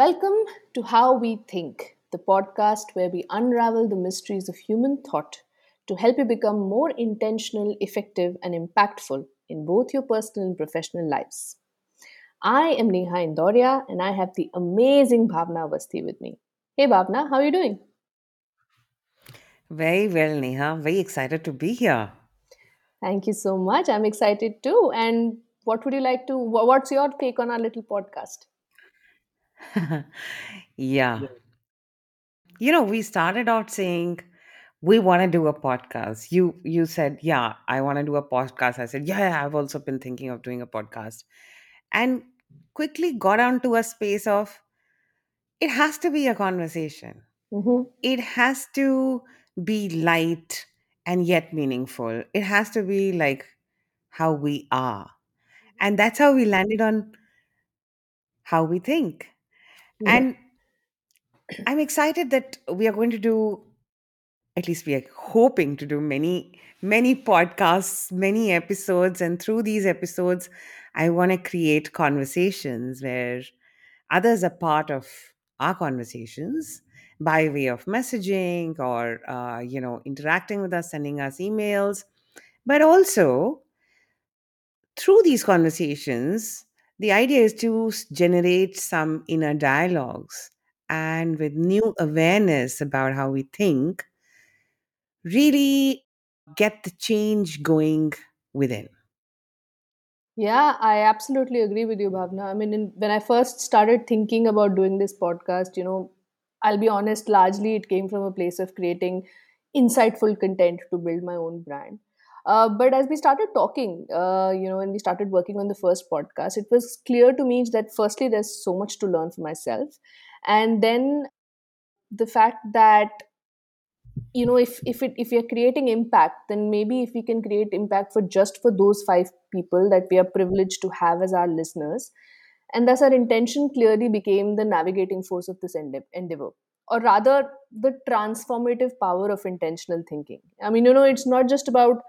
Welcome to How We Think, the podcast where we unravel the mysteries of human thought to help you become more intentional, effective, and impactful in both your personal and professional lives. I am Neha Indoria and I have the amazing Bhavna Avasthi with me. Hey Bhavna, how are you doing? Very well, Neha. Very excited to be here. Thank you so much. I'm excited too. And what would you like to, what's your take on our little podcast? yeah. You know, we started out saying we want to do a podcast. You you said, "Yeah, I want to do a podcast." I said, "Yeah, yeah, I've also been thinking of doing a podcast." And quickly got onto a space of it has to be a conversation. hmm It has to be light and yet meaningful. It has to be like how we are. And that's how we landed on how we think. And I'm excited that we are going to do, at least we are hoping to do many, many podcasts, many episodes. And through these episodes, I want to create conversations where others are part of our conversations by way of messaging or, uh, you know, interacting with us, sending us emails, but also through these conversations, the idea is to generate some inner dialogues and with new awareness about how we think, really get the change going within. Yeah, I absolutely agree with you, Bhavna. I mean, in, when I first started thinking about doing this podcast, you know, I'll be honest, largely it came from a place of creating insightful content to build my own brand. Uh, but as we started talking, uh, you know, when we started working on the first podcast, it was clear to me that firstly, there's so much to learn for myself. And then the fact that you know if if it if we are creating impact then maybe if we can create impact for just for those five people that we are privileged to have as our listeners and thus our intention clearly became the navigating force of this ende- endeavor or rather the transformative power of intentional thinking i mean you know it's not just about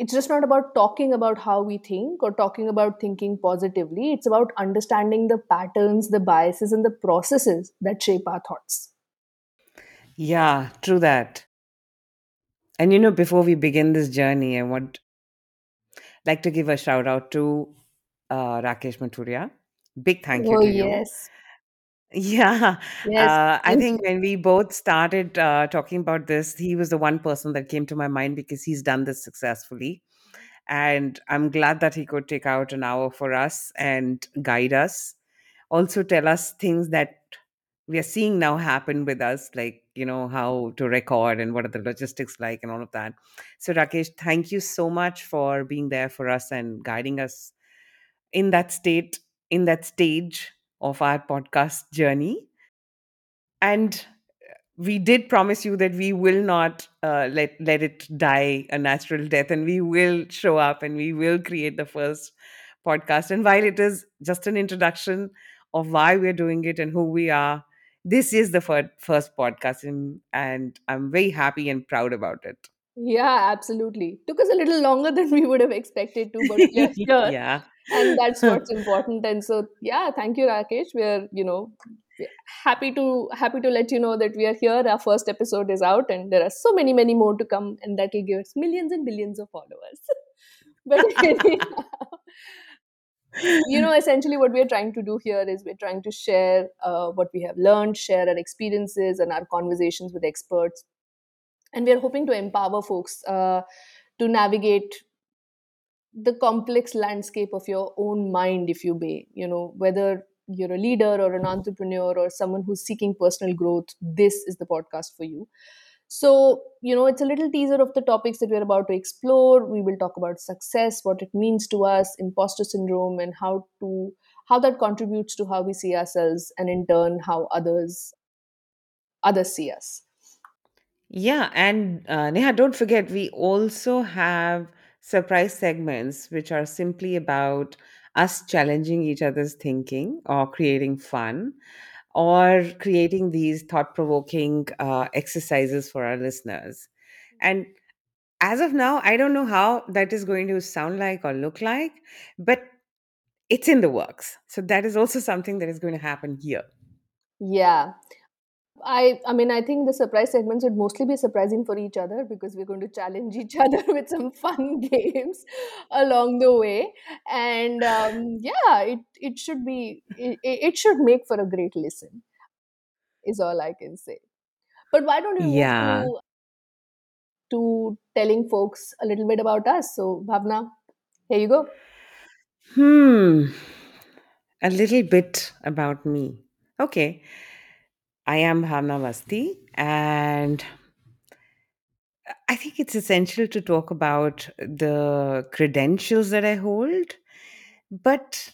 it's just not about talking about how we think or talking about thinking positively it's about understanding the patterns the biases and the processes that shape our thoughts Yeah, true that. And you know, before we begin this journey, I would like to give a shout out to uh, Rakesh Maturia. Big thank you oh to you yes Yeah, yes uh, I think when we both started uh, talking about this, he was the one person that came to my mind because he's done this successfully. And I'm glad that he could take out an hour for us and guide us. Also, tell us things that we are seeing now happen with us, like, you know, how to record and what are the logistics like and all of that. So, Rakesh, thank you so much for being there for us and guiding us in that state, in that stage of our podcast journey. And we did promise you that we will not uh, let let it die a natural death and we will show up and we will create the first podcast. And while it is just an introduction of why we're doing it and who we are this is the fir- first podcast and, and i'm very happy and proud about it. Yeah, absolutely. Took us a little longer than we would have expected to, but yeah and that's what's important. And so, yeah, thank you, Rakesh. We're, you know, happy to happy to let you know that we are here. Our first episode is out, and there are so many, many more to come, and that will give us millions and billions of followers. but you know, essentially, what we are trying to do here is we're trying to share uh, what we have learned, share our experiences and our conversations with experts, and we are hoping to empower folks uh, to navigate the complex landscape of your own mind if you may you know whether you're a leader or an entrepreneur or someone who's seeking personal growth this is the podcast for you. So you know it's a little teaser of the topics that we're about to explore. We will talk about success what it means to us imposter syndrome and how to how that contributes to how we see ourselves and in turn how others others see us. Yeah, and uh, Neha, don't forget, we also have surprise segments which are simply about us challenging each other's thinking or creating fun or creating these thought provoking uh, exercises for our listeners. And as of now, I don't know how that is going to sound like or look like, but it's in the works. So that is also something that is going to happen here. Yeah. I I mean I think the surprise segments would mostly be surprising for each other because we're going to challenge each other with some fun games along the way, and um, yeah, it it should be it, it should make for a great listen. Is all I can say. But why don't we move Yeah. to to telling folks a little bit about us? So Bhavna, here you go. Hmm. A little bit about me. Okay. I am Bhavna Avasthi, and I think it's essential to talk about the credentials that I hold, but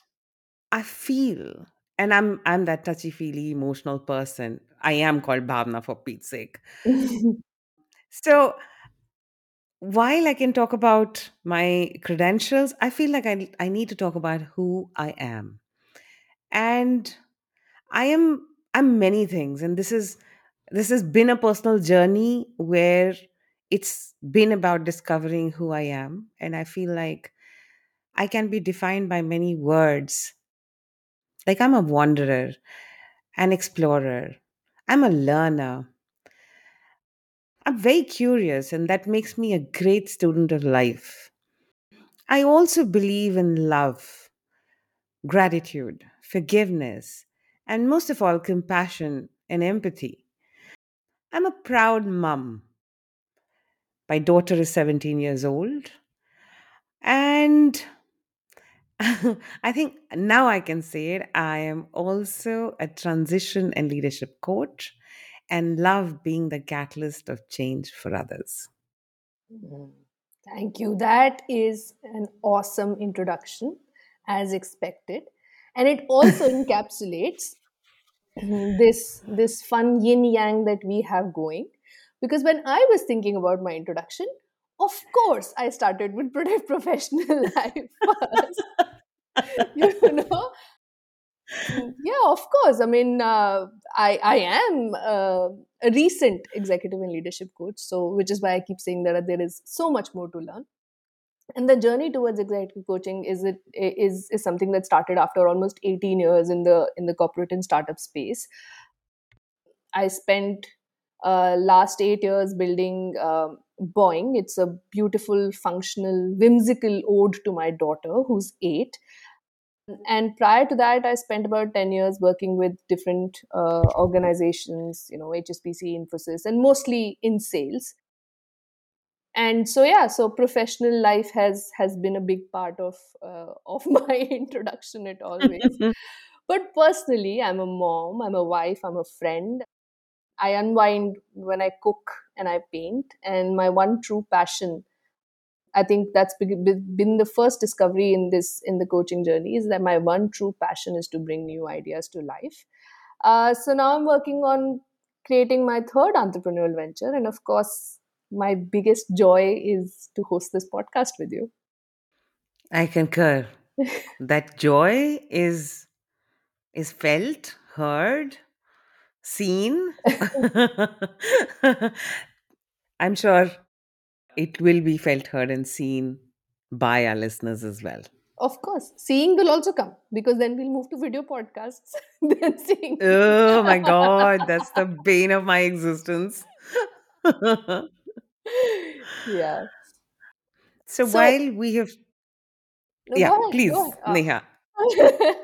I feel, and I'm I'm that touchy feely emotional person. I am called Bhavna for Pete's sake. So while I can talk about my credentials, I feel like I I need to talk about who I am, and I am I'm many things, and this is this has been a personal journey where it's been about discovering who I am, and I feel like I can be defined by many words. Like I'm a wanderer, an explorer, I'm a learner, I'm very curious, and that makes me a great student of life. I also believe in love, gratitude, forgiveness, and most of all, compassion and empathy. I'm a proud mum. My daughter is 17 years old, and I think now I can say it. I am also a transition and leadership coach and love being the catalyst of change for others. Mm. Thank you. That is an awesome introduction, as expected. And it also encapsulates this this fun yin yang that we have going. Because when I was thinking about my introduction, of course I started with professional life first. you know, yeah, of course. I mean, uh, I I am uh, a recent executive and leadership coach, so which is why I keep saying that there is so much more to learn. And the journey towards executive coaching is it is is something that started after almost 18 years in the in the corporate and startup space. I spent uh, last eight years building um, Boing. It's a beautiful, functional, whimsical ode to my daughter, who's eight and prior to that i spent about 10 years working with different uh, organizations you know hsbc infosys and mostly in sales and so yeah so professional life has has been a big part of uh, of my introduction at always. But personally i'm a mom i'm a wife i'm a friend. I unwind when i cook and i paint. And my one true passion I think that's been the first discovery in this in the coaching journey is that my one true passion is to bring new ideas to life. Uh, so now I'm working on creating my third entrepreneurial venture, and of course, my biggest joy is to host this podcast with you. I concur. That joy is is felt, heard, seen. I'm sure it will be felt, heard, and seen by our listeners as well. Of course, seeing will also come because then we'll move to video podcasts. then seeing. Oh my God, that's the bane of my existence. yeah. So So, while we have, no, yeah, go ahead. Go please, ahead. Ah. Neha.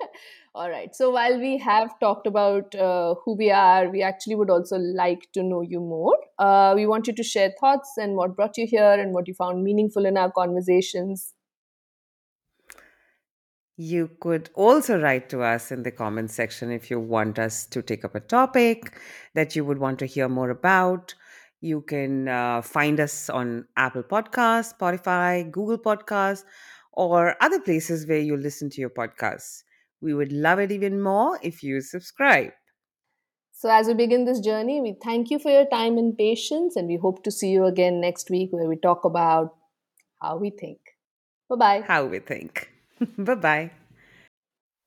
All right. So while we have talked about uh, who we are, we actually would also like to know you more. Uh, we want you to share thoughts and what brought you here and what you found meaningful in our conversations. You could also write to us in the comments section if you want us to take up a topic that you would want to hear more about. You can uh, find us on Apple Podcasts, Spotify, Google Podcasts, or other places where you listen to your podcasts. We would love it even more if you subscribe. So, as we begin this journey, we thank you for your time and patience, and we hope to see you again next week where we talk about how we think. Bye bye. How we think. bye bye.